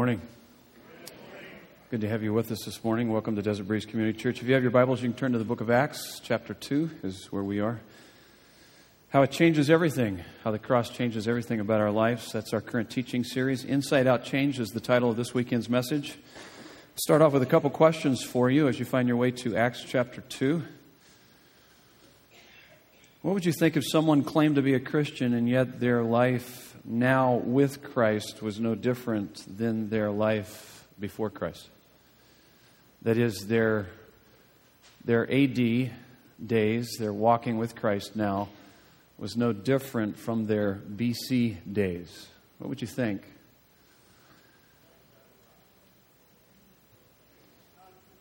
morning. Good to have you with us this morning. Welcome to Desert Breeze Community Church. If you have your Bibles, you can turn to the book of Acts, chapter 2 is where we are. How it changes everything, how the cross changes everything about our lives. That's our current teaching series. Inside Out Change is the title of this weekend's message. Start off with a couple questions for you as you find your way to Acts chapter 2. What would you think if someone claimed to be a Christian and yet their life now with Christ was no different than their life before Christ. That is, their, their AD days, their walking with Christ now, was no different from their BC days. What would you think?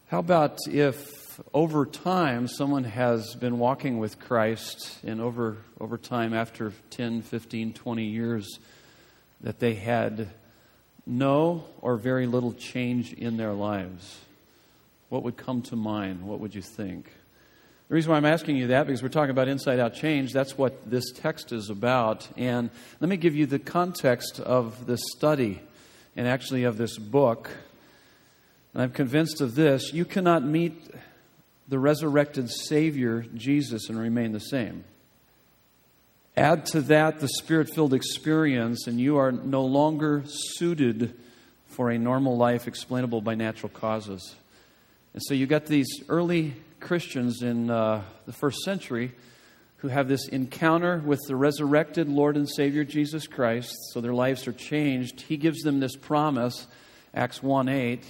How about if over time someone has been walking with Christ and over, over time, after 10, 15, 20 years, that they had no or very little change in their lives? What would come to mind? What would you think? The reason why I'm asking you that, because we're talking about inside out change, that's what this text is about. And let me give you the context of this study and actually of this book and I'm convinced of this you cannot meet the resurrected Savior, Jesus, and remain the same. Add to that the spirit filled experience, and you are no longer suited for a normal life explainable by natural causes. And so you got these early Christians in uh, the first century who have this encounter with the resurrected Lord and Savior Jesus Christ, so their lives are changed. He gives them this promise, Acts 1 8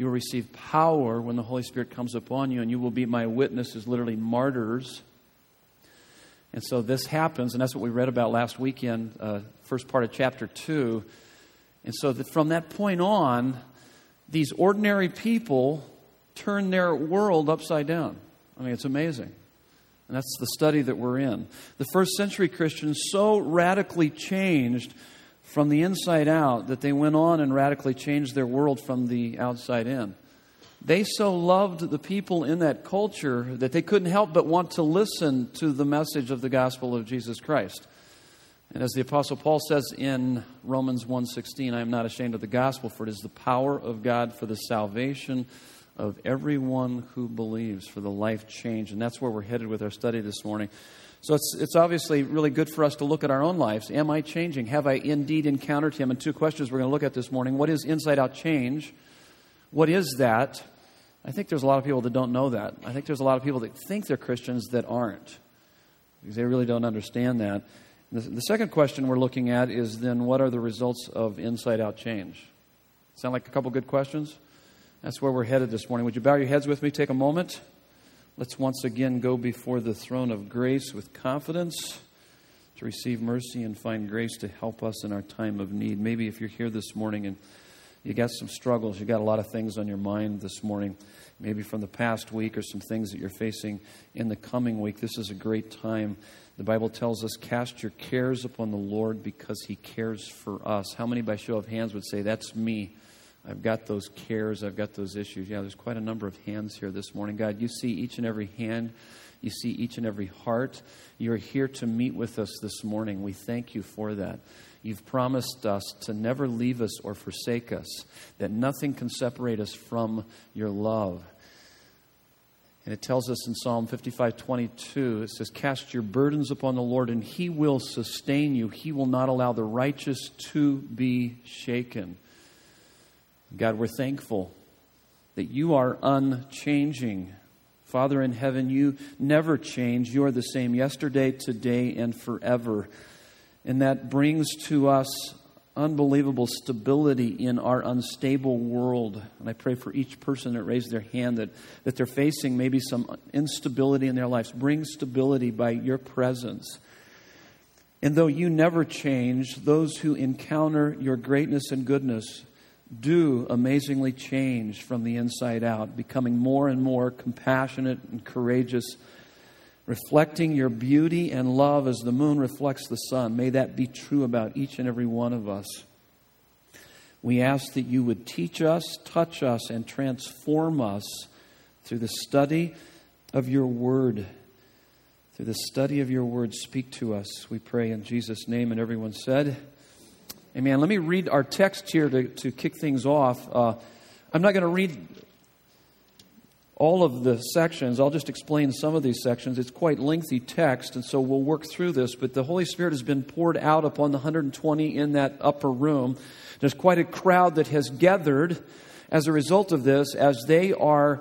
you will receive power when the Holy Spirit comes upon you, and you will be my witnesses, literally martyrs. And so this happens, and that's what we read about last weekend, uh, first part of chapter 2. And so that from that point on, these ordinary people turn their world upside down. I mean, it's amazing. And that's the study that we're in. The first century Christians so radically changed from the inside out that they went on and radically changed their world from the outside in. They so loved the people in that culture that they couldn't help but want to listen to the message of the gospel of Jesus Christ. And as the apostle Paul says in Romans 1:16, I am not ashamed of the gospel for it is the power of God for the salvation of everyone who believes for the life change. And that's where we're headed with our study this morning. So it's, it's obviously really good for us to look at our own lives. Am I changing? Have I indeed encountered Him? And two questions we're going to look at this morning. What is inside out change? What is that? I think there's a lot of people that don't know that. I think there's a lot of people that think they're Christians that aren't because they really don't understand that. The, the second question we're looking at is then what are the results of inside out change? Sound like a couple good questions? That's where we're headed this morning. Would you bow your heads with me? Take a moment. Let's once again go before the throne of grace with confidence to receive mercy and find grace to help us in our time of need. Maybe if you're here this morning and you got some struggles, you got a lot of things on your mind this morning, maybe from the past week or some things that you're facing in the coming week, this is a great time. The Bible tells us, cast your cares upon the Lord because he cares for us. How many, by show of hands, would say, That's me? I've got those cares, I've got those issues. Yeah, there's quite a number of hands here this morning. God, you see each and every hand, you see each and every heart. You're here to meet with us this morning. We thank you for that. You've promised us to never leave us or forsake us, that nothing can separate us from your love. And it tells us in Psalm 55 22, it says, Cast your burdens upon the Lord, and he will sustain you. He will not allow the righteous to be shaken. God, we're thankful that you are unchanging. Father in heaven, you never change. You are the same yesterday, today, and forever. And that brings to us unbelievable stability in our unstable world. And I pray for each person that raised their hand that, that they're facing maybe some instability in their lives. Bring stability by your presence. And though you never change, those who encounter your greatness and goodness do amazingly change from the inside out, becoming more and more compassionate and courageous, reflecting your beauty and love as the moon reflects the sun. May that be true about each and every one of us. We ask that you would teach us, touch us, and transform us through the study of your word. Through the study of your word, speak to us. We pray in Jesus' name. And everyone said, Amen. Let me read our text here to, to kick things off. Uh, I'm not going to read all of the sections. I'll just explain some of these sections. It's quite lengthy text, and so we'll work through this. But the Holy Spirit has been poured out upon the 120 in that upper room. There's quite a crowd that has gathered as a result of this as they are.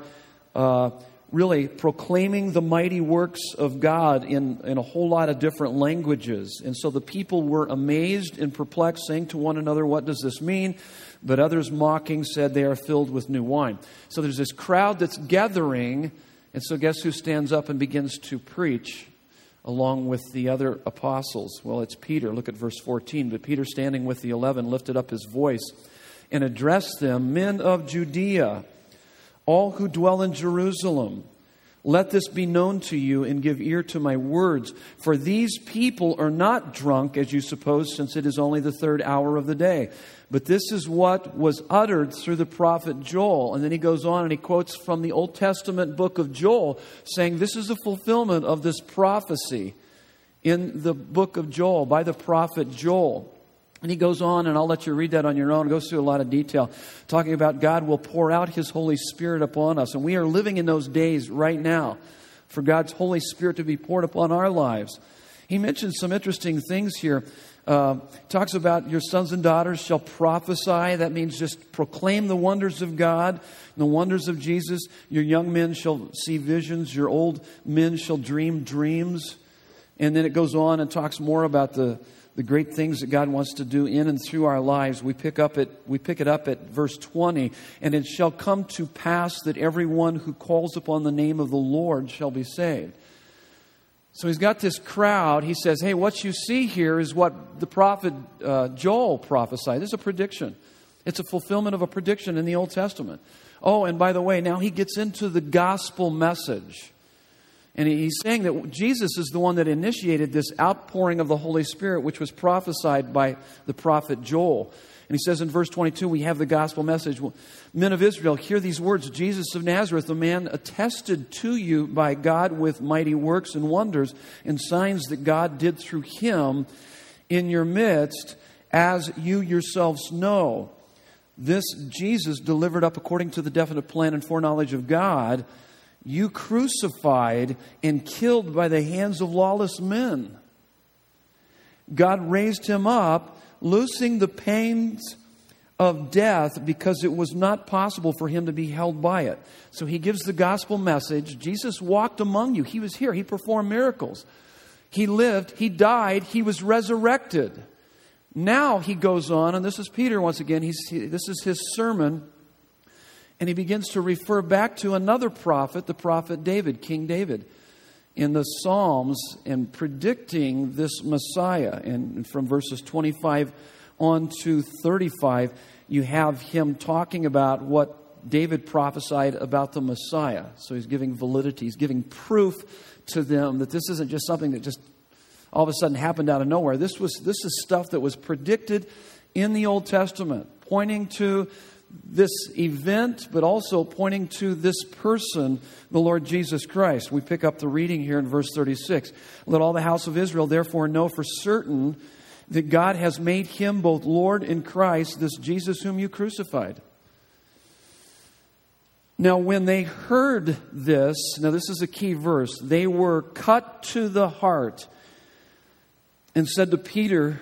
Uh, really proclaiming the mighty works of God in, in a whole lot of different languages. And so the people were amazed and perplexed, saying to one another, What does this mean? But others mocking said, They are filled with new wine. So there's this crowd that's gathering. And so guess who stands up and begins to preach? along with the other apostles? Well, it's Peter. Look at verse 14. But Peter, standing with the eleven, lifted up his voice and addressed them Men of Judea all who dwell in Jerusalem. Let this be known to you and give ear to my words. For these people are not drunk, as you suppose, since it is only the third hour of the day. But this is what was uttered through the prophet Joel. And then he goes on and he quotes from the Old Testament book of Joel, saying, This is the fulfillment of this prophecy in the book of Joel by the prophet Joel. And he goes on, and I'll let you read that on your own. It goes through a lot of detail, talking about God will pour out his Holy Spirit upon us. And we are living in those days right now for God's Holy Spirit to be poured upon our lives. He mentions some interesting things here. Uh, talks about your sons and daughters shall prophesy. That means just proclaim the wonders of God, the wonders of Jesus. Your young men shall see visions. Your old men shall dream dreams. And then it goes on and talks more about the the great things that God wants to do in and through our lives, we pick up at we pick it up at verse 20, and it shall come to pass that everyone who calls upon the name of the Lord shall be saved. So he's got this crowd. He says, Hey, what you see here is what the prophet uh, Joel prophesied. This is a prediction, it's a fulfillment of a prediction in the Old Testament. Oh, and by the way, now he gets into the gospel message. And he's saying that Jesus is the one that initiated this outpouring of the Holy Spirit, which was prophesied by the prophet Joel. And he says in verse 22, we have the gospel message. Men of Israel, hear these words Jesus of Nazareth, a man attested to you by God with mighty works and wonders and signs that God did through him in your midst, as you yourselves know. This Jesus, delivered up according to the definite plan and foreknowledge of God, you crucified and killed by the hands of lawless men. God raised him up, loosing the pains of death because it was not possible for him to be held by it. So he gives the gospel message. Jesus walked among you. He was here. He performed miracles. He lived. He died. He was resurrected. Now he goes on, and this is Peter once again. He's, he, this is his sermon and he begins to refer back to another prophet, the prophet David, King David, in the Psalms and predicting this Messiah. And from verses 25 on to 35, you have him talking about what David prophesied about the Messiah. So he's giving validity, he's giving proof to them that this isn't just something that just all of a sudden happened out of nowhere. This was this is stuff that was predicted in the Old Testament, pointing to this event, but also pointing to this person, the Lord Jesus Christ. We pick up the reading here in verse 36. Let all the house of Israel therefore know for certain that God has made him both Lord and Christ, this Jesus whom you crucified. Now, when they heard this, now this is a key verse, they were cut to the heart and said to Peter,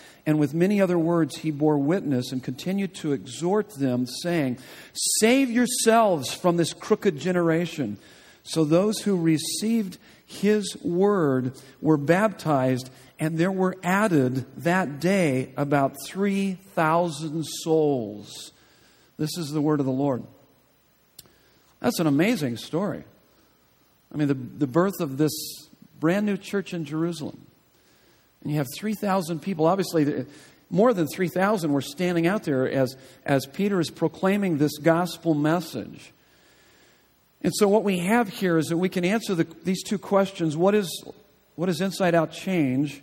And with many other words, he bore witness and continued to exhort them, saying, Save yourselves from this crooked generation. So those who received his word were baptized, and there were added that day about 3,000 souls. This is the word of the Lord. That's an amazing story. I mean, the, the birth of this brand new church in Jerusalem. And you have 3,000 people. Obviously, more than 3,000 were standing out there as, as Peter is proclaiming this gospel message. And so, what we have here is that we can answer the, these two questions what is, what is inside out change?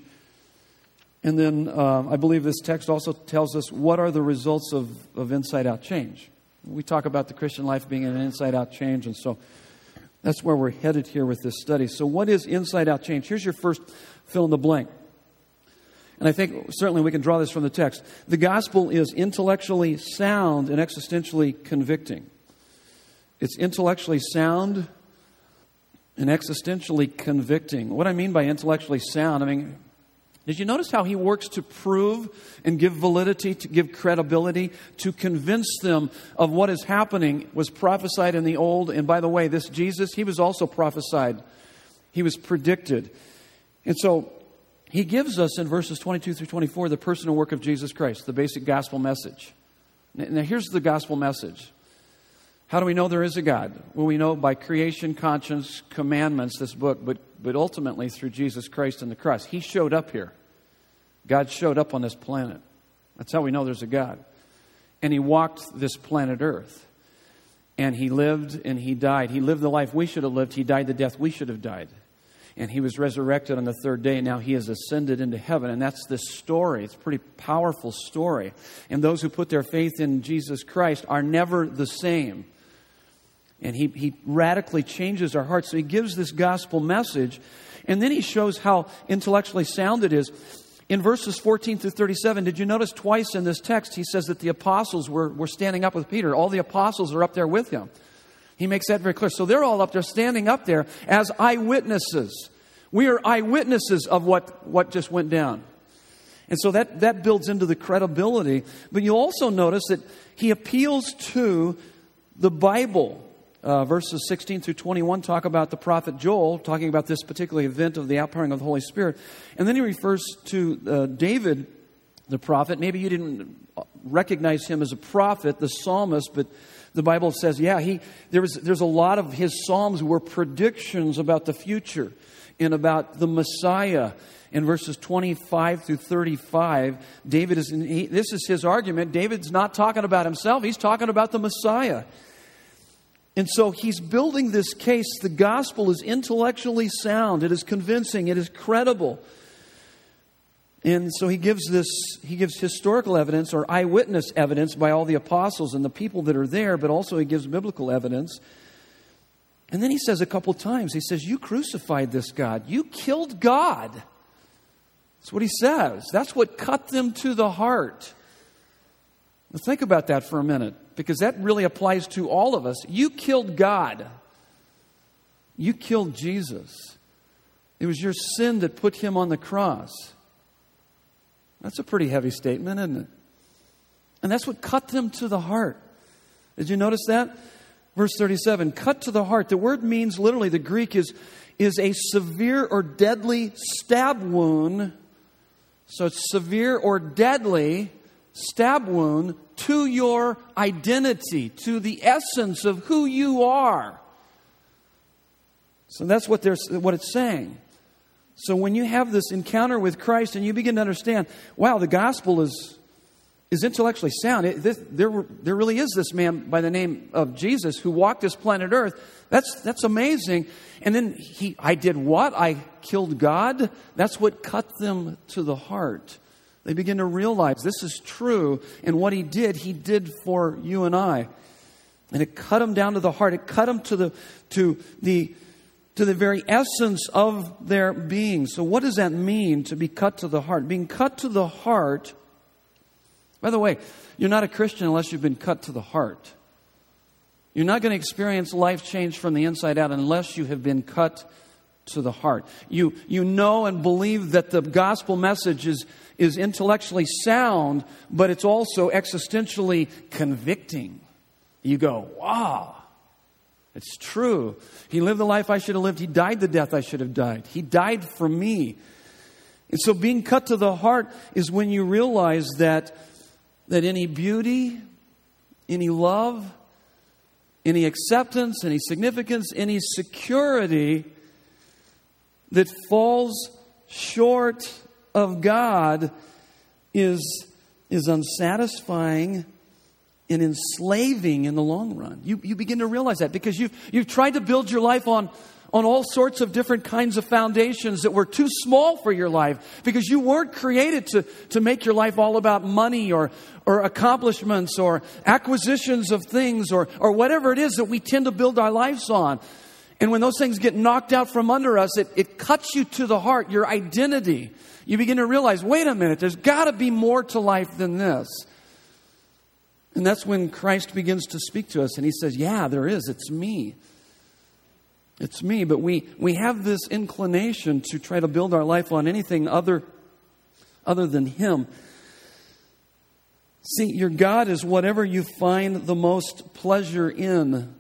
And then uh, I believe this text also tells us what are the results of, of inside out change. We talk about the Christian life being an inside out change, and so that's where we're headed here with this study. So, what is inside out change? Here's your first fill in the blank. And I think certainly we can draw this from the text. The gospel is intellectually sound and existentially convicting. It's intellectually sound and existentially convicting. What I mean by intellectually sound, I mean, did you notice how he works to prove and give validity, to give credibility, to convince them of what is happening, was prophesied in the old. And by the way, this Jesus, he was also prophesied, he was predicted. And so he gives us in verses 22 through 24 the personal work of Jesus Christ, the basic gospel message. Now, here's the gospel message how do we know there is a God? Well, we know by creation, conscience, commandments, this book, but, but ultimately through Jesus Christ and the cross. He showed up here. God showed up on this planet. That's how we know there's a God. And He walked this planet Earth. And He lived and He died. He lived the life we should have lived. He died the death we should have died. And He was resurrected on the third day. And now He has ascended into heaven. And that's this story. It's a pretty powerful story. And those who put their faith in Jesus Christ are never the same. And he, he radically changes our hearts. So he gives this gospel message. And then he shows how intellectually sound it is. In verses 14 through 37, did you notice twice in this text he says that the apostles were, were standing up with Peter? All the apostles are up there with him. He makes that very clear. So they're all up there, standing up there as eyewitnesses. We are eyewitnesses of what, what just went down. And so that, that builds into the credibility. But you'll also notice that he appeals to the Bible uh, verses 16 through 21 talk about the prophet Joel, talking about this particular event of the outpouring of the Holy Spirit. And then he refers to uh, David, the prophet. Maybe you didn't recognize him as a prophet, the psalmist, but the Bible says, yeah, he, there was, there's a lot of his psalms were predictions about the future and about the Messiah. In verses 25 through 35, David is, he, this is his argument. David's not talking about himself, he's talking about the Messiah. And so he's building this case. The gospel is intellectually sound, it is convincing, it is credible. And so he gives this, he gives historical evidence or eyewitness evidence by all the apostles and the people that are there, but also he gives biblical evidence. And then he says a couple times, he says, You crucified this God. You killed God. That's what he says. That's what cut them to the heart. Now think about that for a minute because that really applies to all of us. You killed God, you killed Jesus. It was your sin that put him on the cross. That's a pretty heavy statement, isn't it? And that's what cut them to the heart. Did you notice that? Verse 37 cut to the heart. The word means literally, the Greek is, is a severe or deadly stab wound. So it's severe or deadly stab wound to your identity, to the essence of who you are. So that's what, they're, what it's saying. So when you have this encounter with Christ and you begin to understand, wow, the gospel is, is intellectually sound. It, this, there, there really is this man by the name of Jesus who walked this planet Earth. That's, that's amazing. And then he, I did what? I killed God? That's what cut them to the heart. They begin to realize this is true, and what he did, he did for you and I. And it cut them down to the heart. It cut them to the, to the, to the very essence of their being. So, what does that mean to be cut to the heart? Being cut to the heart, by the way, you're not a Christian unless you've been cut to the heart. You're not going to experience life change from the inside out unless you have been cut to the heart. You, you know and believe that the gospel message is, is intellectually sound, but it's also existentially convicting. You go, wow, it's true. He lived the life I should have lived. He died the death I should have died. He died for me. And so being cut to the heart is when you realize that, that any beauty, any love, any acceptance, any significance, any security that falls short of God is, is unsatisfying and enslaving in the long run. You, you begin to realize that because you've, you've tried to build your life on, on all sorts of different kinds of foundations that were too small for your life because you weren't created to, to make your life all about money or, or accomplishments or acquisitions of things or, or whatever it is that we tend to build our lives on. And when those things get knocked out from under us, it, it cuts you to the heart, your identity. You begin to realize, wait a minute, there's got to be more to life than this. And that's when Christ begins to speak to us and he says, Yeah, there is. It's me. It's me. But we, we have this inclination to try to build our life on anything other, other than him. See, your God is whatever you find the most pleasure in.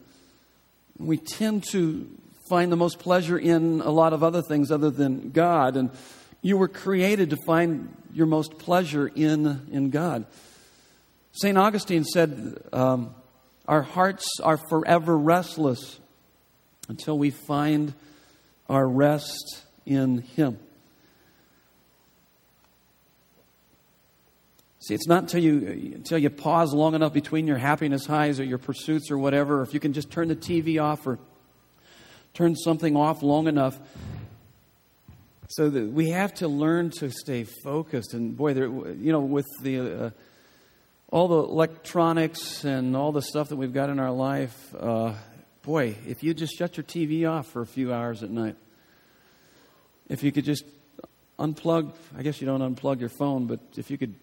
We tend to find the most pleasure in a lot of other things other than God. And you were created to find your most pleasure in, in God. St. Augustine said, um, Our hearts are forever restless until we find our rest in Him. See, it's not until you, until you pause long enough between your happiness highs or your pursuits or whatever, if you can just turn the TV off or turn something off long enough. So that we have to learn to stay focused. And boy, there, you know, with the uh, all the electronics and all the stuff that we've got in our life, uh, boy, if you just shut your TV off for a few hours at night, if you could just unplug, I guess you don't unplug your phone, but if you could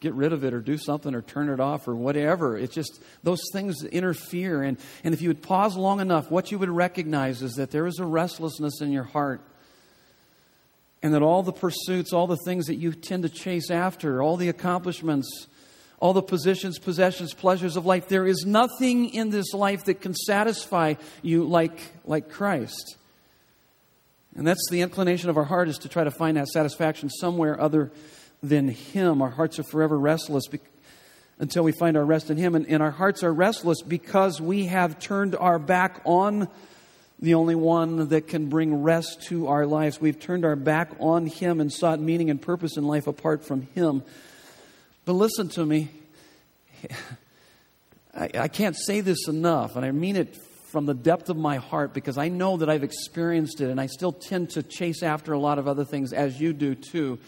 get rid of it or do something or turn it off or whatever. It's just those things interfere. And, and if you would pause long enough, what you would recognize is that there is a restlessness in your heart. And that all the pursuits, all the things that you tend to chase after, all the accomplishments, all the positions, possessions, pleasures of life, there is nothing in this life that can satisfy you like, like Christ. And that's the inclination of our heart is to try to find that satisfaction somewhere other than Him. Our hearts are forever restless be- until we find our rest in Him. And, and our hearts are restless because we have turned our back on the only one that can bring rest to our lives. We've turned our back on Him and sought meaning and purpose in life apart from Him. But listen to me. I, I can't say this enough, and I mean it from the depth of my heart because I know that I've experienced it, and I still tend to chase after a lot of other things, as you do too.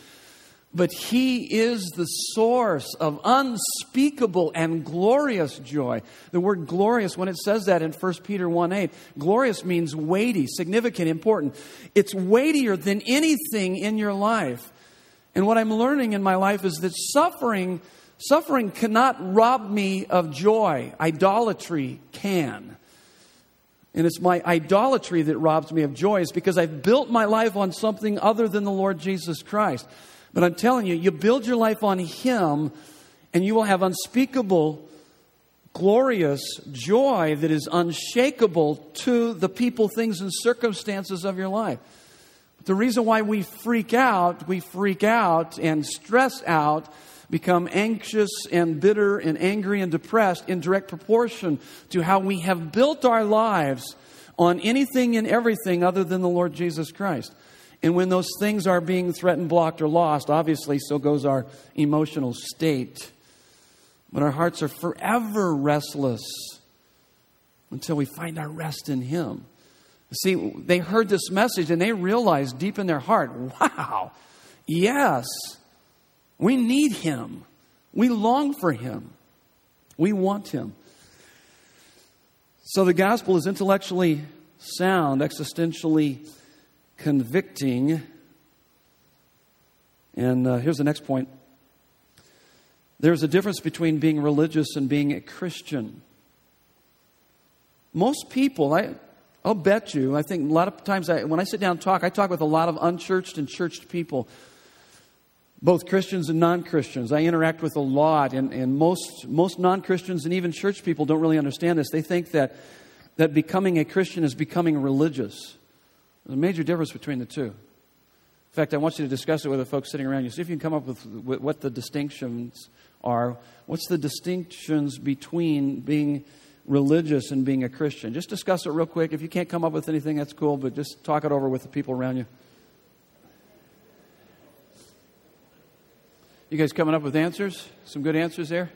But He is the source of unspeakable and glorious joy. The word glorious, when it says that in 1 Peter 1 8, glorious means weighty, significant, important. It's weightier than anything in your life. And what I'm learning in my life is that suffering, suffering cannot rob me of joy. Idolatry can. And it's my idolatry that robs me of joy, is because I've built my life on something other than the Lord Jesus Christ. But I'm telling you, you build your life on Him, and you will have unspeakable, glorious joy that is unshakable to the people, things, and circumstances of your life. The reason why we freak out, we freak out and stress out, become anxious and bitter and angry and depressed in direct proportion to how we have built our lives on anything and everything other than the Lord Jesus Christ. And when those things are being threatened, blocked, or lost, obviously, so goes our emotional state. But our hearts are forever restless until we find our rest in Him. See, they heard this message and they realized deep in their heart, wow, yes, we need Him. We long for Him. We want Him. So the gospel is intellectually sound, existentially convicting. And uh, here's the next point there's a difference between being religious and being a Christian. Most people, I, I'll bet you, I think a lot of times I, when I sit down and talk, I talk with a lot of unchurched and churched people, both Christians and non Christians. I interact with a lot, and, and most, most non Christians and even church people don't really understand this. They think that, that becoming a Christian is becoming religious. There's a major difference between the two. In fact, I want you to discuss it with the folks sitting around you. See if you can come up with what the distinctions are. What's the distinctions between being religious and being a Christian? Just discuss it real quick. If you can't come up with anything, that's cool, but just talk it over with the people around you. You guys coming up with answers? Some good answers there?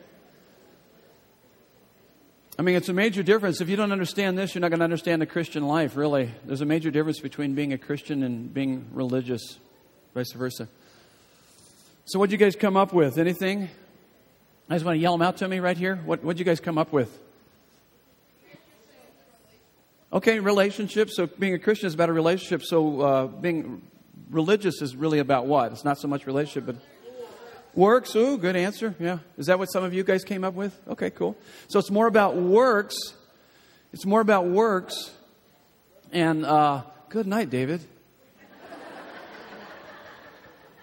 I mean, it's a major difference. If you don't understand this, you're not going to understand the Christian life, really. There's a major difference between being a Christian and being religious, vice versa. So, what'd you guys come up with? Anything? I just want to yell them out to me right here. What, what'd you guys come up with? Okay, relationships. So, being a Christian is about a relationship. So, uh, being religious is really about what? It's not so much relationship, but Works, ooh, good answer. Yeah. Is that what some of you guys came up with? Okay, cool. So it's more about works. It's more about works. And uh, good night, David.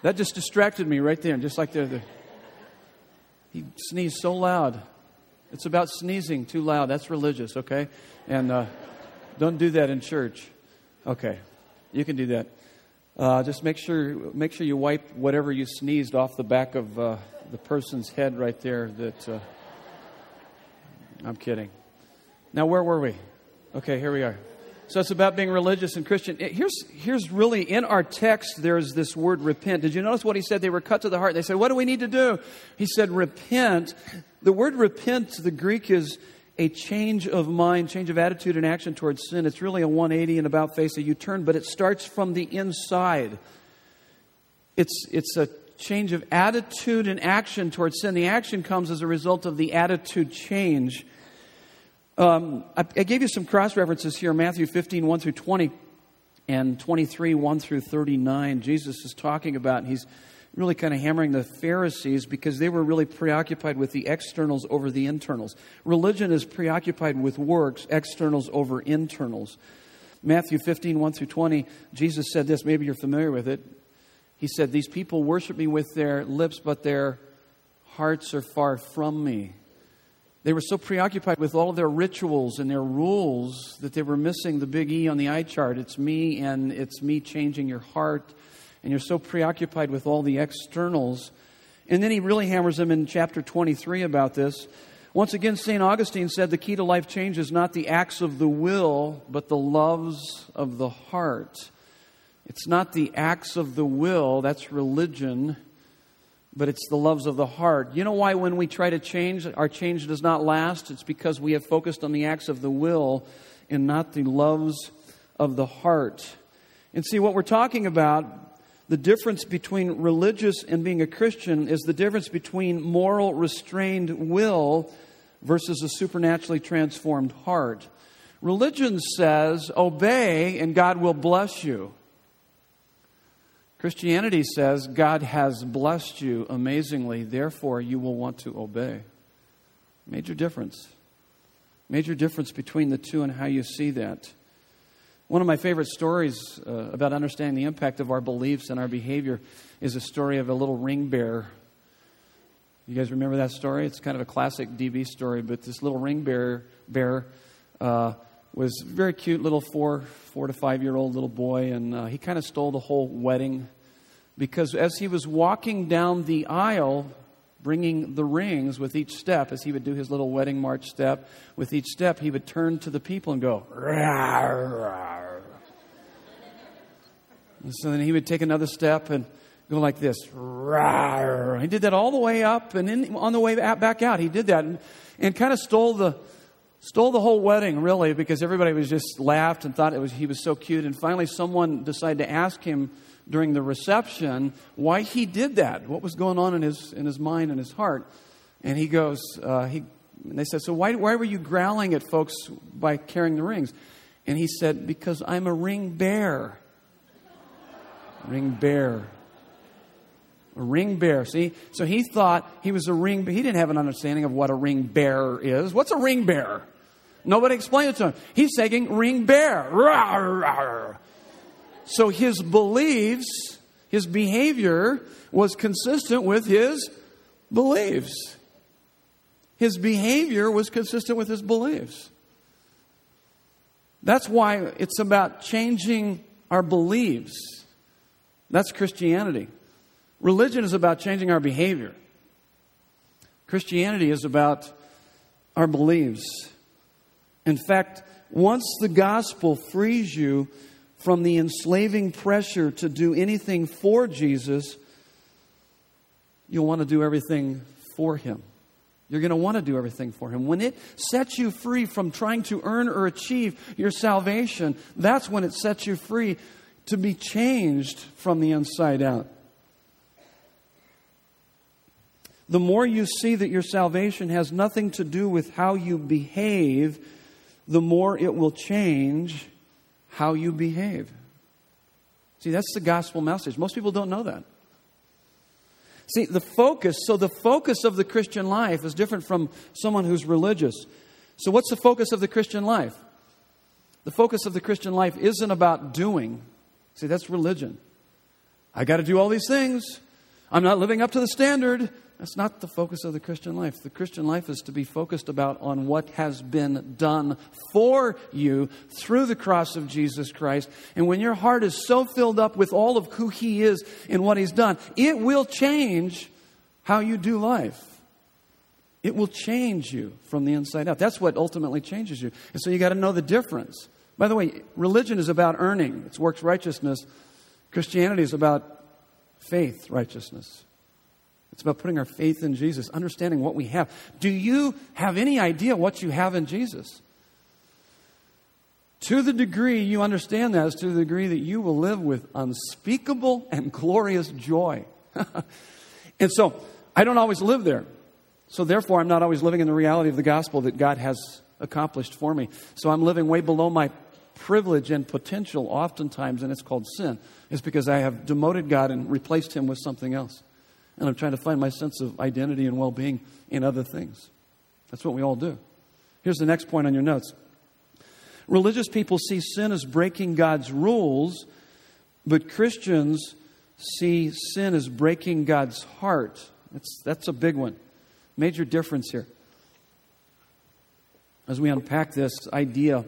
that just distracted me right there, just like the, the he sneezed so loud. It's about sneezing too loud. That's religious, okay? And uh, don't do that in church. Okay, you can do that. Uh, just make sure make sure you wipe whatever you sneezed off the back of uh, the person's head right there. That uh, I'm kidding. Now where were we? Okay, here we are. So it's about being religious and Christian. Here's here's really in our text. There's this word repent. Did you notice what he said? They were cut to the heart. They said, "What do we need to do?" He said, "Repent." The word repent, the Greek is a change of mind, change of attitude and action towards sin. It's really a 180 and about face, a U turn, but it starts from the inside. It's, it's a change of attitude and action towards sin. The action comes as a result of the attitude change. Um, I, I, gave you some cross references here Matthew 15, 1 through 20, and 23, 1 through 39. Jesus is talking about, he's really kind of hammering the Pharisees because they were really preoccupied with the externals over the internals. Religion is preoccupied with works, externals over internals. Matthew 15, 1 through 20, Jesus said this, maybe you're familiar with it. He said, These people worship me with their lips, but their hearts are far from me. They were so preoccupied with all of their rituals and their rules that they were missing the big E on the eye chart. It's me, and it's me changing your heart and you're so preoccupied with all the externals. And then he really hammers them in chapter 23 about this. Once again, St. Augustine said the key to life change is not the acts of the will, but the loves of the heart. It's not the acts of the will, that's religion, but it's the loves of the heart. You know why, when we try to change, our change does not last? It's because we have focused on the acts of the will and not the loves of the heart. And see, what we're talking about the difference between religious and being a Christian is the difference between moral, restrained will versus a supernaturally transformed heart. Religion says, obey and God will bless you. Christianity says, God has blessed you amazingly, therefore you will want to obey. Major difference. Major difference between the two and how you see that. One of my favorite stories uh, about understanding the impact of our beliefs and our behavior is a story of a little ring bearer. You guys remember that story? It's kind of a classic DB story, but this little ring bearer, bear uh, was very cute little four, four to five year old little boy, and uh, he kind of stole the whole wedding because as he was walking down the aisle, bringing the rings with each step, as he would do his little wedding march step, with each step, he would turn to the people and go, rawr, rawr. And so then he would take another step and go like this. Rawr. He did that all the way up and in, on the way back out. He did that and, and kind of stole the, stole the whole wedding, really, because everybody was just laughed and thought it was, he was so cute. And finally, someone decided to ask him during the reception why he did that, what was going on in his, in his mind and his heart. And he goes, uh, he, and they said, So why, why were you growling at folks by carrying the rings? And he said, Because I'm a ring bear. Ring bear. A ring bear. See? So he thought he was a ring bear. He didn't have an understanding of what a ring bear is. What's a ring bearer? Nobody explained it to him. He's saying ring bear. Rawr, rawr. So his beliefs, his behavior was consistent with his beliefs. His behavior was consistent with his beliefs. That's why it's about changing our beliefs. That's Christianity. Religion is about changing our behavior. Christianity is about our beliefs. In fact, once the gospel frees you from the enslaving pressure to do anything for Jesus, you'll want to do everything for Him. You're going to want to do everything for Him. When it sets you free from trying to earn or achieve your salvation, that's when it sets you free to be changed from the inside out. The more you see that your salvation has nothing to do with how you behave, the more it will change how you behave. See, that's the gospel message. Most people don't know that. See, the focus, so the focus of the Christian life is different from someone who's religious. So, what's the focus of the Christian life? The focus of the Christian life isn't about doing. See, that's religion. I got to do all these things. I'm not living up to the standard. That's not the focus of the Christian life. The Christian life is to be focused about on what has been done for you through the cross of Jesus Christ. And when your heart is so filled up with all of who he is and what he's done, it will change how you do life. It will change you from the inside out. That's what ultimately changes you. And so you got to know the difference. By the way, religion is about earning. It's works righteousness. Christianity is about faith righteousness. It's about putting our faith in Jesus, understanding what we have. Do you have any idea what you have in Jesus? To the degree you understand that is to the degree that you will live with unspeakable and glorious joy. and so, I don't always live there. So, therefore, I'm not always living in the reality of the gospel that God has accomplished for me. So, I'm living way below my privilege and potential oftentimes, and it's called sin. It's because I have demoted God and replaced Him with something else. And I'm trying to find my sense of identity and well being in other things. That's what we all do. Here's the next point on your notes religious people see sin as breaking God's rules, but Christians see sin as breaking God's heart. That's, that's a big one. Major difference here. As we unpack this idea.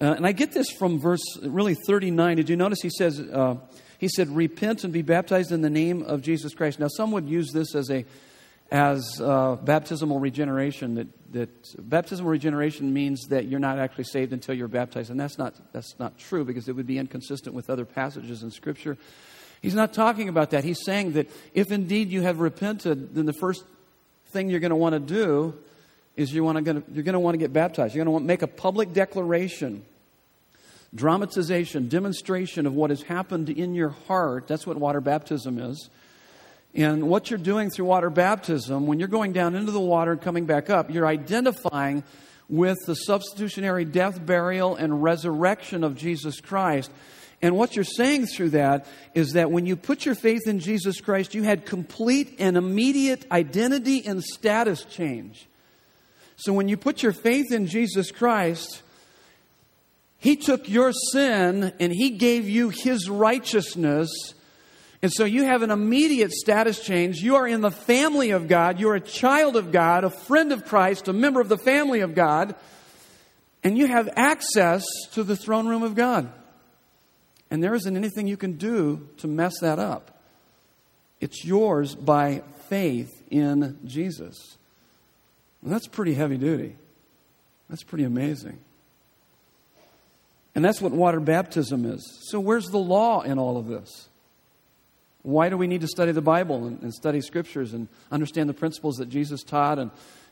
Uh, and I get this from verse really 39. Did you notice he says, uh, he said, Repent and be baptized in the name of Jesus Christ. Now, some would use this as a as uh, baptismal regeneration. That, that baptismal regeneration means that you're not actually saved until you're baptized, and that's not that's not true because it would be inconsistent with other passages in Scripture. He's not talking about that. He's saying that if indeed you have repented, then the first thing you're going to want to do is you want to you're going to want to get baptized. You're going to want to make a public declaration dramatization, demonstration of what has happened in your heart. That's what water baptism is. And what you're doing through water baptism, when you're going down into the water and coming back up, you're identifying with the substitutionary death, burial, and resurrection of Jesus Christ. And what you're saying through that is that when you put your faith in Jesus Christ, you had complete and immediate identity and status change. So when you put your faith in Jesus Christ, he took your sin and He gave you His righteousness. And so you have an immediate status change. You are in the family of God. You're a child of God, a friend of Christ, a member of the family of God. And you have access to the throne room of God. And there isn't anything you can do to mess that up. It's yours by faith in Jesus. That's pretty heavy duty. That's pretty amazing. And that's what water baptism is. So, where's the law in all of this? Why do we need to study the Bible and, and, study scriptures and understand the principles that Jesus taught and,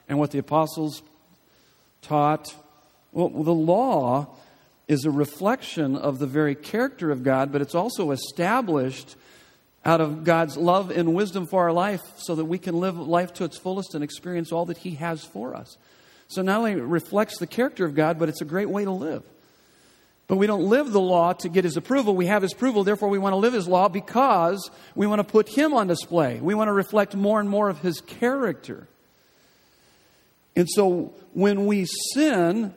and what the apostles taught? Well, the law is a reflection of the very character of God, but it's also established out of God's love and wisdom for our life so that we can live life to its fullest and experience all that He has for us. So, not only reflects the character of God, but it's a great way to live. But we don't live the law to get his approval. We have his approval, therefore we want to live his law because we want to put him on display. We want to reflect more and more of his character. And so when we sin,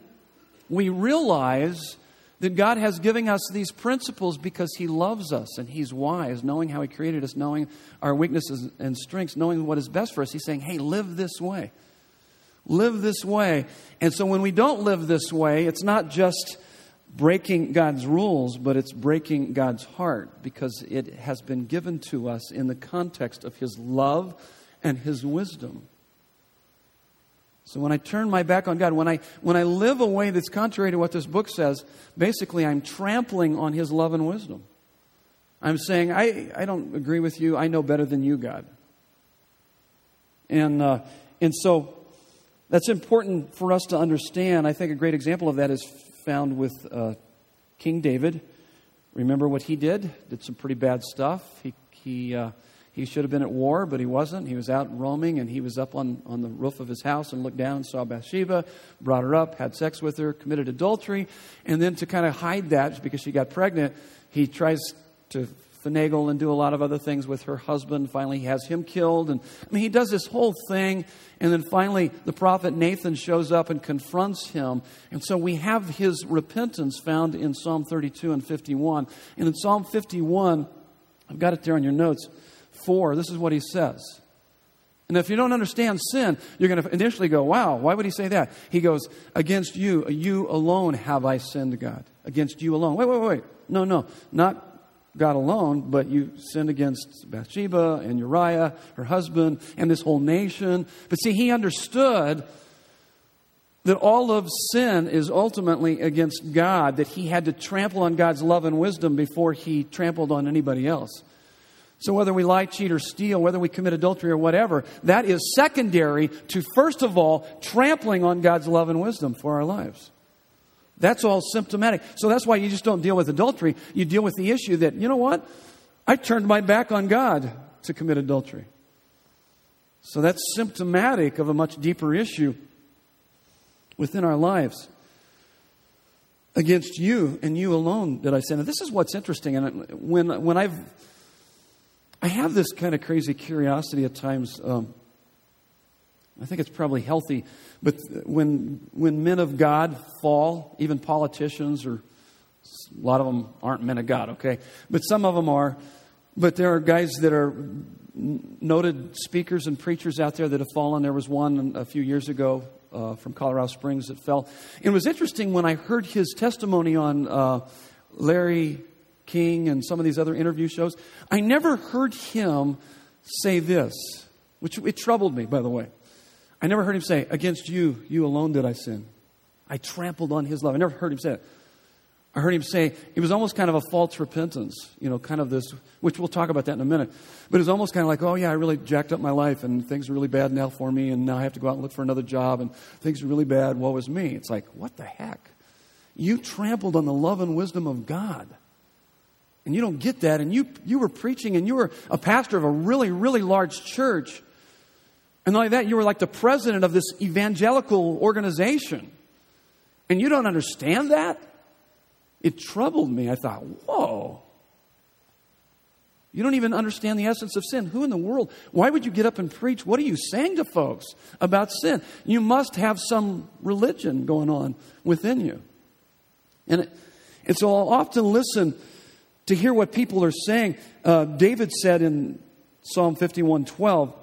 we realize that God has given us these principles because He loves us and He's wise, knowing how He created us, knowing our weaknesses and strengths, knowing what is best for us. He's saying, hey, live this way. Live this way. And so when we don't live this way, it's not just breaking God's rules, but it's breaking God's heart because it has been given to us in the context of His love and His wisdom. So when I turn my back on God, when I, when I live a way that's contrary to what this book says, basically I'm trampling on His love and wisdom. I'm saying, I, I don't agree with you. I know better than you, God. And, uh, and so that's important for us to understand. I think a great example of that is found with uh, King David. Remember what he did? Did some pretty bad stuff. He, he, uh, he should have been at war, but he wasn't. He was out roaming, and he was up on, on the roof of his house and looked down and saw Bathsheba, brought her up, had sex with her, committed adultery. And then to kind of hide that, because she got pregnant, he tries to finagle and do a lot of other things with her husband. Finally, he has him killed. And I mean, he does this whole thing. And then finally, the prophet Nathan shows up and confronts him. And so we have his repentance found in Psalm 32 and 51. And in Psalm 51, I've got it there on your notes, 4, this is what he says. And if you don't understand sin, you're going to initially go, wow, why would he say that? He goes, against you, you alone have I sinned, God. Against you alone. Wait, wait, wait. No, no. Not God alone, but you sinned against Bathsheba and Uriah, her husband, and this whole nation. But see, he understood that all of sin is ultimately against God, that he had to trample on God's love and wisdom before he trampled on anybody else. So, whether we lie, cheat, or steal, whether we commit adultery or whatever, that is secondary to, first of all, trampling on God's love and wisdom for our lives. That's all symptomatic. So that's why you just don't deal with adultery. You deal with the issue that, you know what? I turned my back on God to commit adultery. So that's symptomatic of a much deeper issue within our lives. Against you and you alone did I sin. And this is what's interesting. And when, when I've, I have this kind of crazy curiosity at times. Um, I think it's probably healthy. But when, when men of God fall, even politicians, or a lot of them aren't men of God, okay? But some of them are. But there are guys that are noted speakers and preachers out there that have fallen. There was one a few years ago uh, from Colorado Springs that fell. It was interesting when I heard his testimony on uh, Larry King and some of these other interview shows. I never heard him say this, which it troubled me, by the way. I never heard him say, Against you, you alone did I sin. I trampled on his love. I never heard him say it. I heard him say it was almost kind of a false repentance, you know, kind of this, which we'll talk about that in a minute. But it was almost kind of like, oh, yeah, I really jacked up my life and things are really bad now for me and now I have to go out and look for another job and things are really bad. Woe is me. It's like, what the heck? You trampled on the love and wisdom of God. And you don't get that. And you, you were preaching and you were a pastor of a really, really large church. And not only that, you were like the president of this evangelical organization. And you don't understand that? It troubled me. I thought, whoa. You don't even understand the essence of sin. Who in the world? Why would you get up and preach? What are you saying to folks about sin? You must have some religion going on within you. And, and so I'll often listen to hear what people are saying. Uh, David said in Psalm 51 12,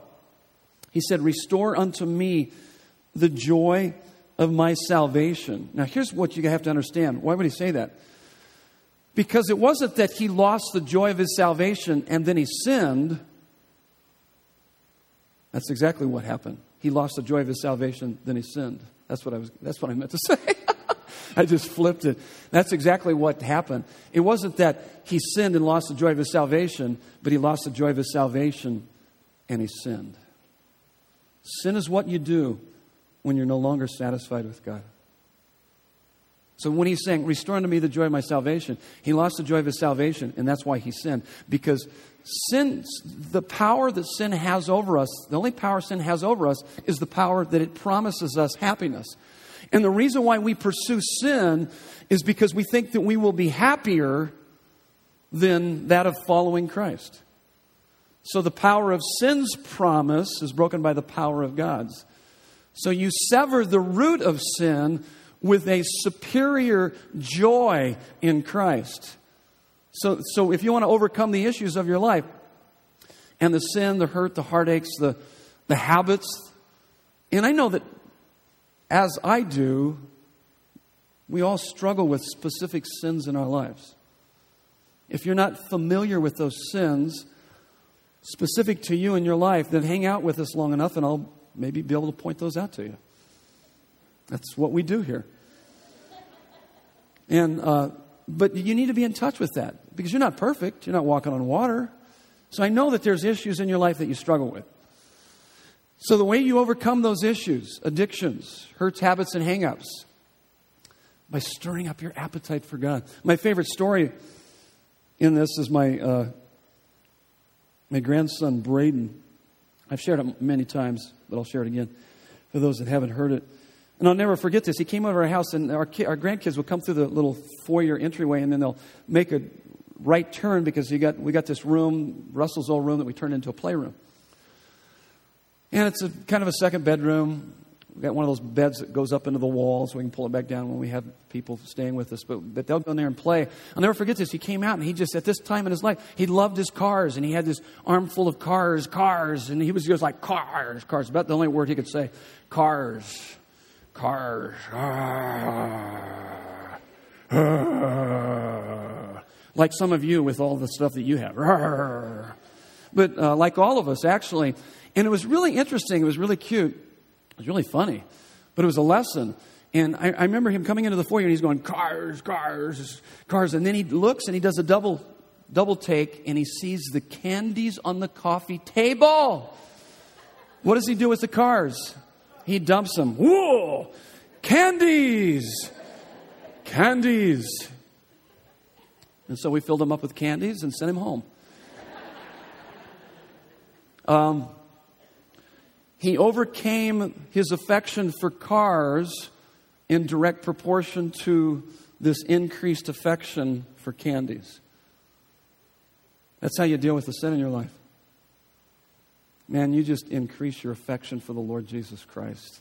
he said, Restore unto me the joy of my salvation. Now, here's what you have to understand. Why would he say that? Because it wasn't that he lost the joy of his salvation and then he sinned. That's exactly what happened. He lost the joy of his salvation, then he sinned. That's what I was that's what I meant to say. I just flipped it. That's exactly what happened. It wasn't that he sinned and lost the joy of his salvation, but he lost the joy of his salvation and he sinned. Sin is what you do when you're no longer satisfied with God. So when he's saying, Restore unto me the joy of my salvation, he lost the joy of his salvation, and that's why he sinned. Because sin, the power that sin has over us, the only power sin has over us is the power that it promises us happiness. And the reason why we pursue sin is because we think that we will be happier than that of following Christ. So the power of sin's promise is broken by the power of God's. So you sever the root of sin with a superior joy in Christ. So, so if you want to overcome the issues of your life and the sin, the hurt, the heartaches, the, the habits, and I know that as I do, we all struggle with specific sins in our lives. If you're not familiar with those sins, specific to you in your life, then hang out with us long enough and I'll maybe be able to point those out to you. That's what we do here. And uh, but you need to be in touch with that because you're not perfect. You're not walking on water. So I know that there's issues in your life that you struggle with. So the way you overcome those issues, addictions, hurts, habits, and hangups, by stirring up your appetite for God. My favorite story in this is my uh, my grandson Braden. I've shared it many times, but I'll share it again for those that haven't heard it. And I'll never forget this. He came over our house, and our, ki- our grandkids would come through the little foyer entryway, and then they'll make a right turn because you got, we got this room, Russell's old room, that we turned into a playroom. And it's a kind of a second bedroom. We've got one of those beds that goes up into the wall so we can pull it back down when we have people staying with us. But, but they'll go in there and play. I'll never forget this. He came out and he just, at this time in his life, he loved his cars and he had this armful of cars, cars. And he was just like, cars, cars. About the only word he could say. Cars, cars. Ah, ah. Like some of you with all the stuff that you have. But uh, like all of us, actually. And it was really interesting. It was really cute it was really funny, but it was a lesson. And I, I, remember him coming into the foyer and he's going, cars, cars, cars. And then he looks and he does a double, double take and he sees the candies on the coffee table. What does he do with the cars? He dumps them. Whoa! Candies! Candies! And so we filled him up with candies and sent him home. Um, he overcame his affection for cars in direct proportion to this increased affection for candies. That's how you deal with the sin in your life. Man, you just increase your affection for the Lord Jesus Christ.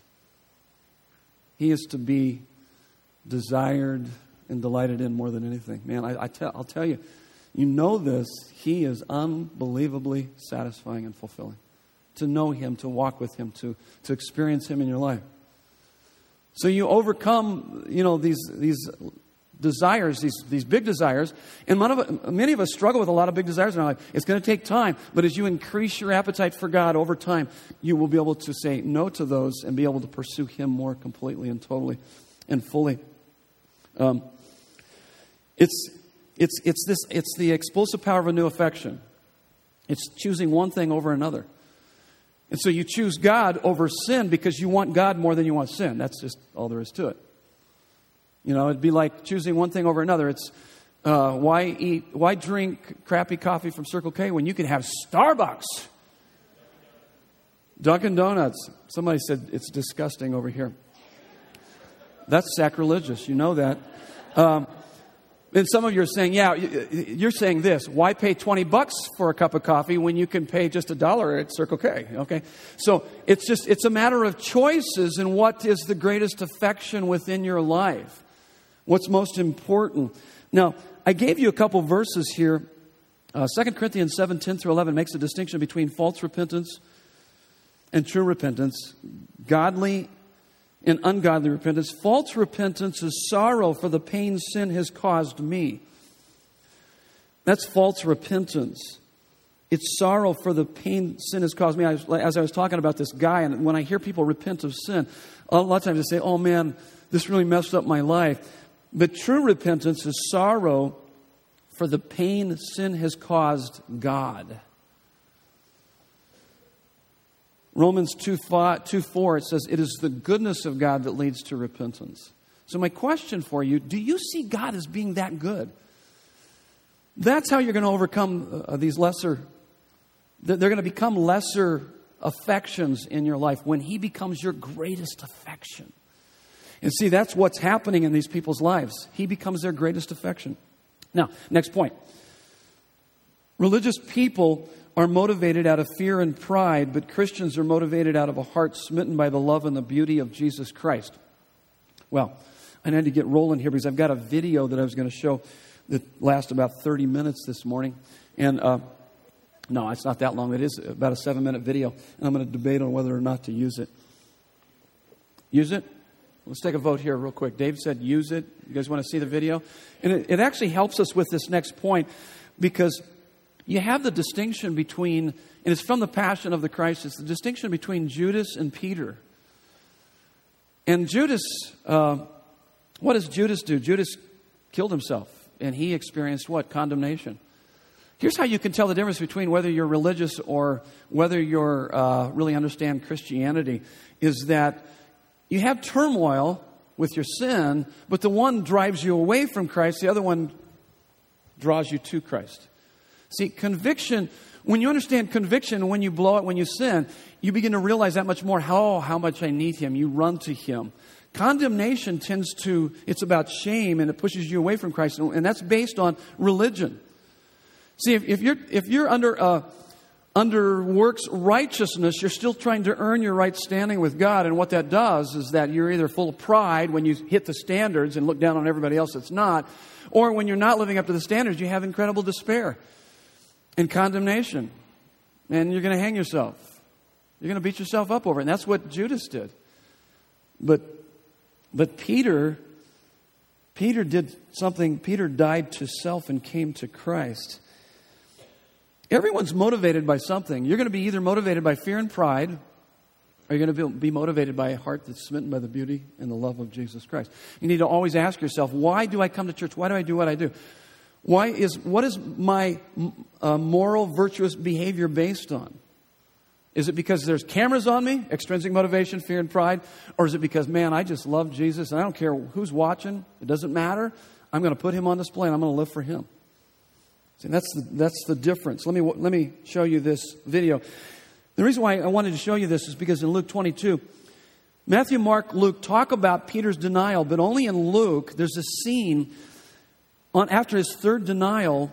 He is to be desired and delighted in more than anything. Man, I, I tell, I'll tell you, you know this, He is unbelievably satisfying and fulfilling to know Him, to walk with Him, to, to experience Him in your life. So you overcome, you know, these, these desires, these, these big desires. And of, many of us struggle with a lot of big desires in our life. It's going to take time, but as you increase your appetite for God over time, you will be able to say no to those and be able to pursue Him more completely and totally and fully. Um, it's, it's, it's, this, it's the explosive power of a new affection. It's choosing one thing over another. And so you choose God over sin because you want God more than you want sin. That's just all there is to it. You know, it'd be like choosing one thing over another. It's uh, why eat, why drink crappy coffee from Circle K when you can have Starbucks? Dunkin' Donuts. Somebody said it's disgusting over here. That's sacrilegious. You know that. Um, and some of you are saying, yeah, you're saying this. Why pay 20 bucks for a cup of coffee when you can pay just a dollar at Circle K? Okay. So it's just, it's a matter of choices and what is the greatest affection within your life. What's most important. Now, I gave you a couple verses here. Uh, 2 Corinthians 7 10 through 11 makes a distinction between false repentance and true repentance, godly and ungodly repentance. False repentance is sorrow for the pain sin has caused me. That's false repentance. It's sorrow for the pain sin has caused me. I as I was talking about this guy, and when I hear people repent of sin, a lot of times they say, oh man, this really messed up my life. But true repentance is sorrow for the pain sin has caused God. Romans 2, 5, 2 4, it says, It is the goodness of God that leads to repentance. So, my question for you do you see God as being that good? That's how you're going to overcome uh, these lesser, they're going to become lesser affections in your life when He becomes your greatest affection. And see, that's what's happening in these people's lives. He becomes their greatest affection. Now, next point. Religious people are motivated out of fear and pride, but Christians are motivated out of a heart smitten by the love and the beauty of Jesus Christ. Well, I need to get rolling here because I've got a video that I was going to show that lasts about 30 minutes this morning. And uh, no, it's not that long. It is about a seven minute video. And I'm going to debate on whether or not to use it. Use it? Let's take a vote here, real quick. Dave said use it. You guys want to see the video? And it, it actually helps us with this next point because you have the distinction between, and it's from the Passion of the Christ, it's the distinction between Judas and Peter. And Judas, uh, what does Judas do? Judas killed himself. and he experienced what? Condemnation. Here's how you can tell the difference between whether you're religious or whether you're uh, really understand Christianity is that you have turmoil with your sin, but the one drives you away from Christ, the other one draws you to Christ. See, conviction, when you understand conviction, when you blow it, when you sin, you begin to realize that much more how, oh, how much I need Him. You run to Him. Condemnation tends to, it's about shame and it pushes you away from Christ, and that's based on religion. See, if, if you're, if you're under, uh, under works righteousness, you're still trying to earn your right standing with God. And what that does is that you're either full of pride when you hit the standards and look down on everybody else that's not, or when you're not living up to the standards, you have incredible despair and condemnation. And you're going to hang yourself. You're going to beat yourself up over it. And that's what Judas did. But, but Peter, Peter did something, Peter died to self and came to Christ. Everyone's motivated by something. You're going to be either motivated by fear and pride, or you're going to be motivated by a heart that's smitten by the beauty and the love of Jesus Christ. You need to always ask yourself, why do I come to church? Why do I do what I do? Why is, what is my uh, moral, virtuous behavior based on? Is it because there's cameras on me, extrinsic motivation, fear, and pride? Or is it because, man, I just love Jesus and I don't care who's watching, it doesn't matter. I'm going to put him on display and I'm going to live for him. See, that's the, that's the difference. Let me, let me show you this video. The reason why I wanted to show you this is because in Luke 22, Matthew, Mark, Luke talk about Peter's denial, but only in Luke, there's a scene on, after his third denial,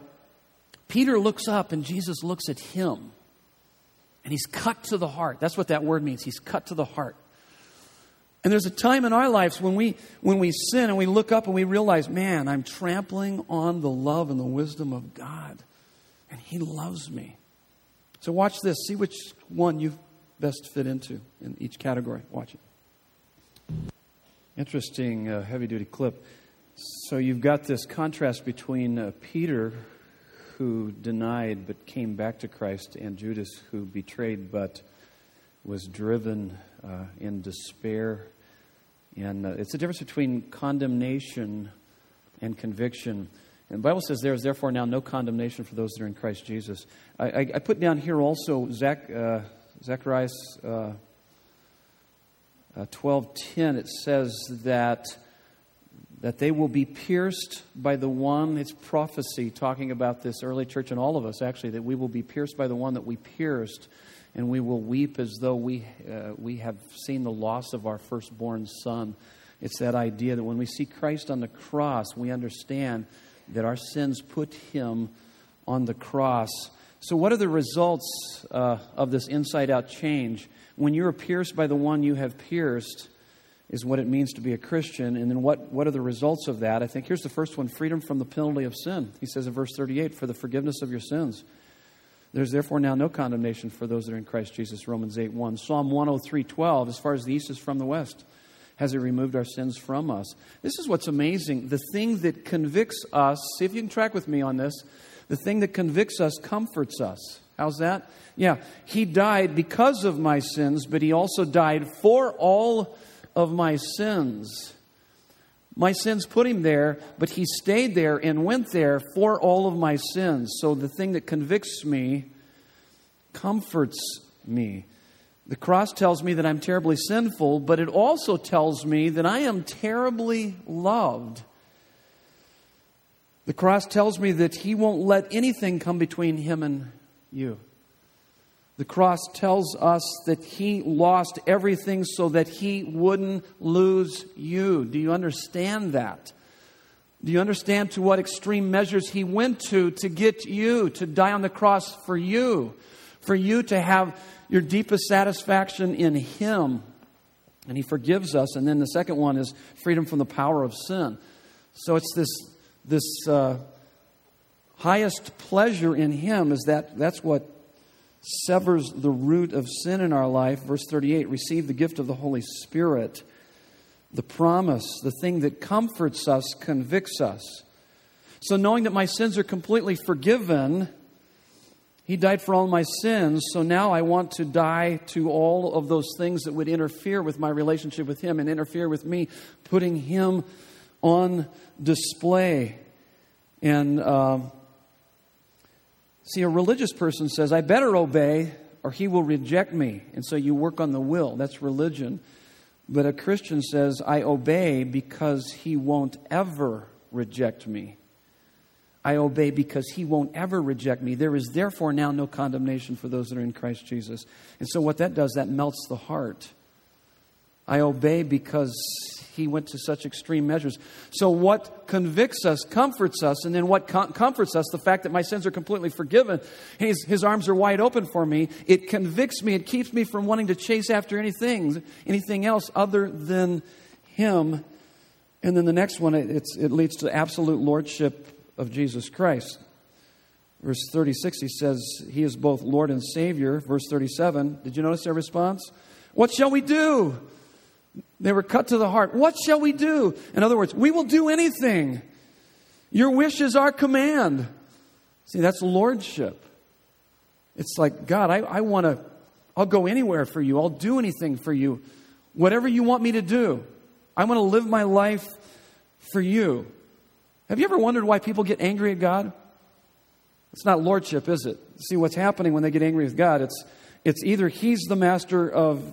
Peter looks up and Jesus looks at him. And he's cut to the heart. That's what that word means. He's cut to the heart. And there's a time in our lives when we, when we sin and we look up and we realize, man, I'm trampling on the love and the wisdom of God. And He loves me. So watch this. See which one you best fit into in each category. Watch it. Interesting uh, heavy duty clip. So you've got this contrast between uh, Peter, who denied but came back to Christ, and Judas, who betrayed but was driven uh, in despair and uh, it's the difference between condemnation and conviction. And the Bible says there is therefore now no condemnation for those that are in Christ Jesus. I, I, I put down here also Zach, uh, Zechariah uh, uh, 12.10. It says that, that they will be pierced by the one, it's prophecy talking about this early church and all of us actually, that we will be pierced by the one that we pierced and we will weep as though we, uh, we have seen the loss of our firstborn son. It's that idea that when we see Christ on the cross, we understand that our sins put him on the cross. So, what are the results uh, of this inside out change? When you're pierced by the one you have pierced, is what it means to be a Christian. And then what, what are the results of that? I think here's the first one freedom from the penalty of sin. He says in verse 38 for the forgiveness of your sins. There's therefore now no condemnation for those that are in Christ Jesus. Romans 8 1. Psalm 103 12. As far as the east is from the west, has He removed our sins from us. This is what's amazing. The thing that convicts us, see if you can track with me on this, the thing that convicts us comforts us. How's that? Yeah, He died because of my sins, but He also died for all of my sins. My sins put him there, but he stayed there and went there for all of my sins. So the thing that convicts me comforts me. The cross tells me that I'm terribly sinful, but it also tells me that I am terribly loved. The cross tells me that he won't let anything come between him and you. The cross tells us that he lost everything so that he wouldn't lose you. Do you understand that? Do you understand to what extreme measures he went to to get you, to die on the cross for you, for you to have your deepest satisfaction in him? And he forgives us. And then the second one is freedom from the power of sin. So it's this, this uh, highest pleasure in him is that that's what severs the root of sin in our life. Verse 38 receive the gift of the Holy Spirit. The promise, the thing that comforts us, convicts us. So, knowing that my sins are completely forgiven, He died for all my sins. So now I want to die to all of those things that would interfere with my relationship with Him and interfere with me, putting Him on display. And um, see, a religious person says, I better obey or he will reject me. And so you work on the will. That's religion. But a Christian says, I obey because he won't ever reject me. I obey because he won't ever reject me. There is therefore now no condemnation for those that are in Christ Jesus. And so what that does, that melts the heart. I obey because he went to such extreme measures. So, what convicts us comforts us, and then what com- comforts us, the fact that my sins are completely forgiven, his, his arms are wide open for me, it convicts me, it keeps me from wanting to chase after anything, anything else other than him. And then the next one, it leads to absolute lordship of Jesus Christ. Verse 36, he says, He is both Lord and Savior. Verse 37, did you notice their response? What shall we do? They were cut to the heart. What shall we do? In other words, we will do anything. Your wish is our command. See, that's lordship. It's like, God, I, I want to, I'll go anywhere for you. I'll do anything for you. Whatever you want me to do. I want to live my life for you. Have you ever wondered why people get angry at God? It's not lordship, is it? See, what's happening when they get angry with God, it's, it's either He's the master of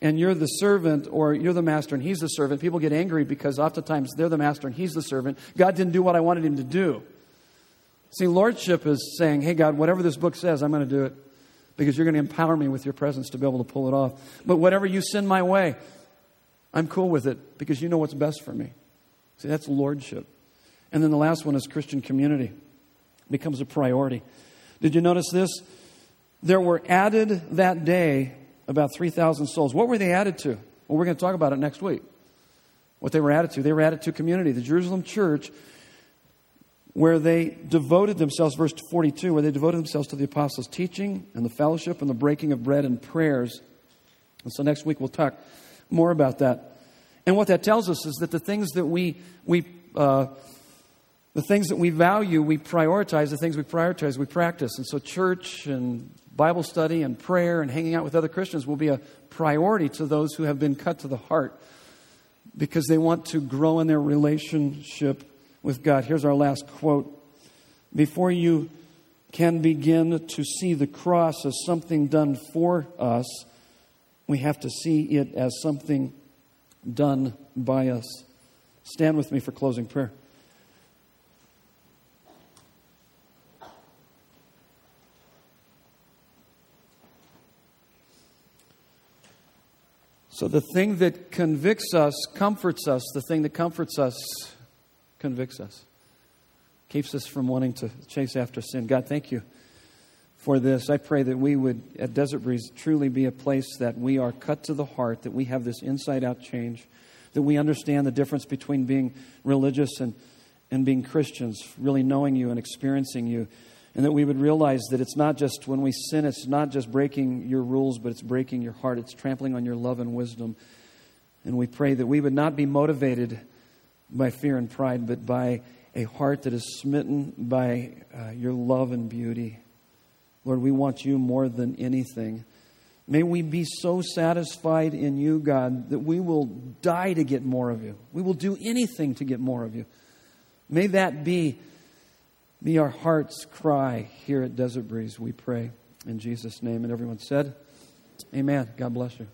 and you're the servant or you're the master and he's the servant, people get angry because oftentimes they're the master and he's the servant. God didn't do what I wanted him to do. See, lordship is saying, hey, God, whatever this book says, I'm going to do it because you're going to empower me with your presence to be able to pull it off. But whatever you send my way, I'm cool with it because you know what's best for me. See, that's lordship. And then the last one is Christian community. It becomes a priority. Did you notice this? There were added that day about 3,000 souls. What were they added to? Well, we're going to talk about it next week. What they were added to. They were added to community. The Jerusalem church, where they devoted themselves, verse 42, where they devoted themselves to the apostles' teaching and the fellowship and the breaking of bread and prayers. And so next week we'll talk more about that. And what that tells us is that the things that we, we uh, the things that we value, we prioritize. The things we prioritize, we practice. And so, church and Bible study and prayer and hanging out with other Christians will be a priority to those who have been cut to the heart because they want to grow in their relationship with God. Here's our last quote Before you can begin to see the cross as something done for us, we have to see it as something done by us. Stand with me for closing prayer. So the thing that convicts us comforts us. The thing that comforts us convicts us, keeps us from wanting to chase after sin. God, thank you for this. I pray that we would, at Desert Breeze, truly be a place that we are cut to the heart, that we have this inside out change, that we understand the difference between being religious and, and being Christians, really knowing you and experiencing you and that we would realize that it's not just when we sin, it's not just breaking your rules, but it's breaking your heart. It's trampling on your love and wisdom. And we pray that we would not be motivated by fear and pride, but by a heart that is smitten by uh, your love and beauty. Lord, we want you more than anything. May we be so satisfied in you, God, that we will die to get more of you. We will do anything to get more of you. May that be be our heart's cry here at Desert Breeze, we pray. In Jesus' name. And everyone said, Amen. God bless you.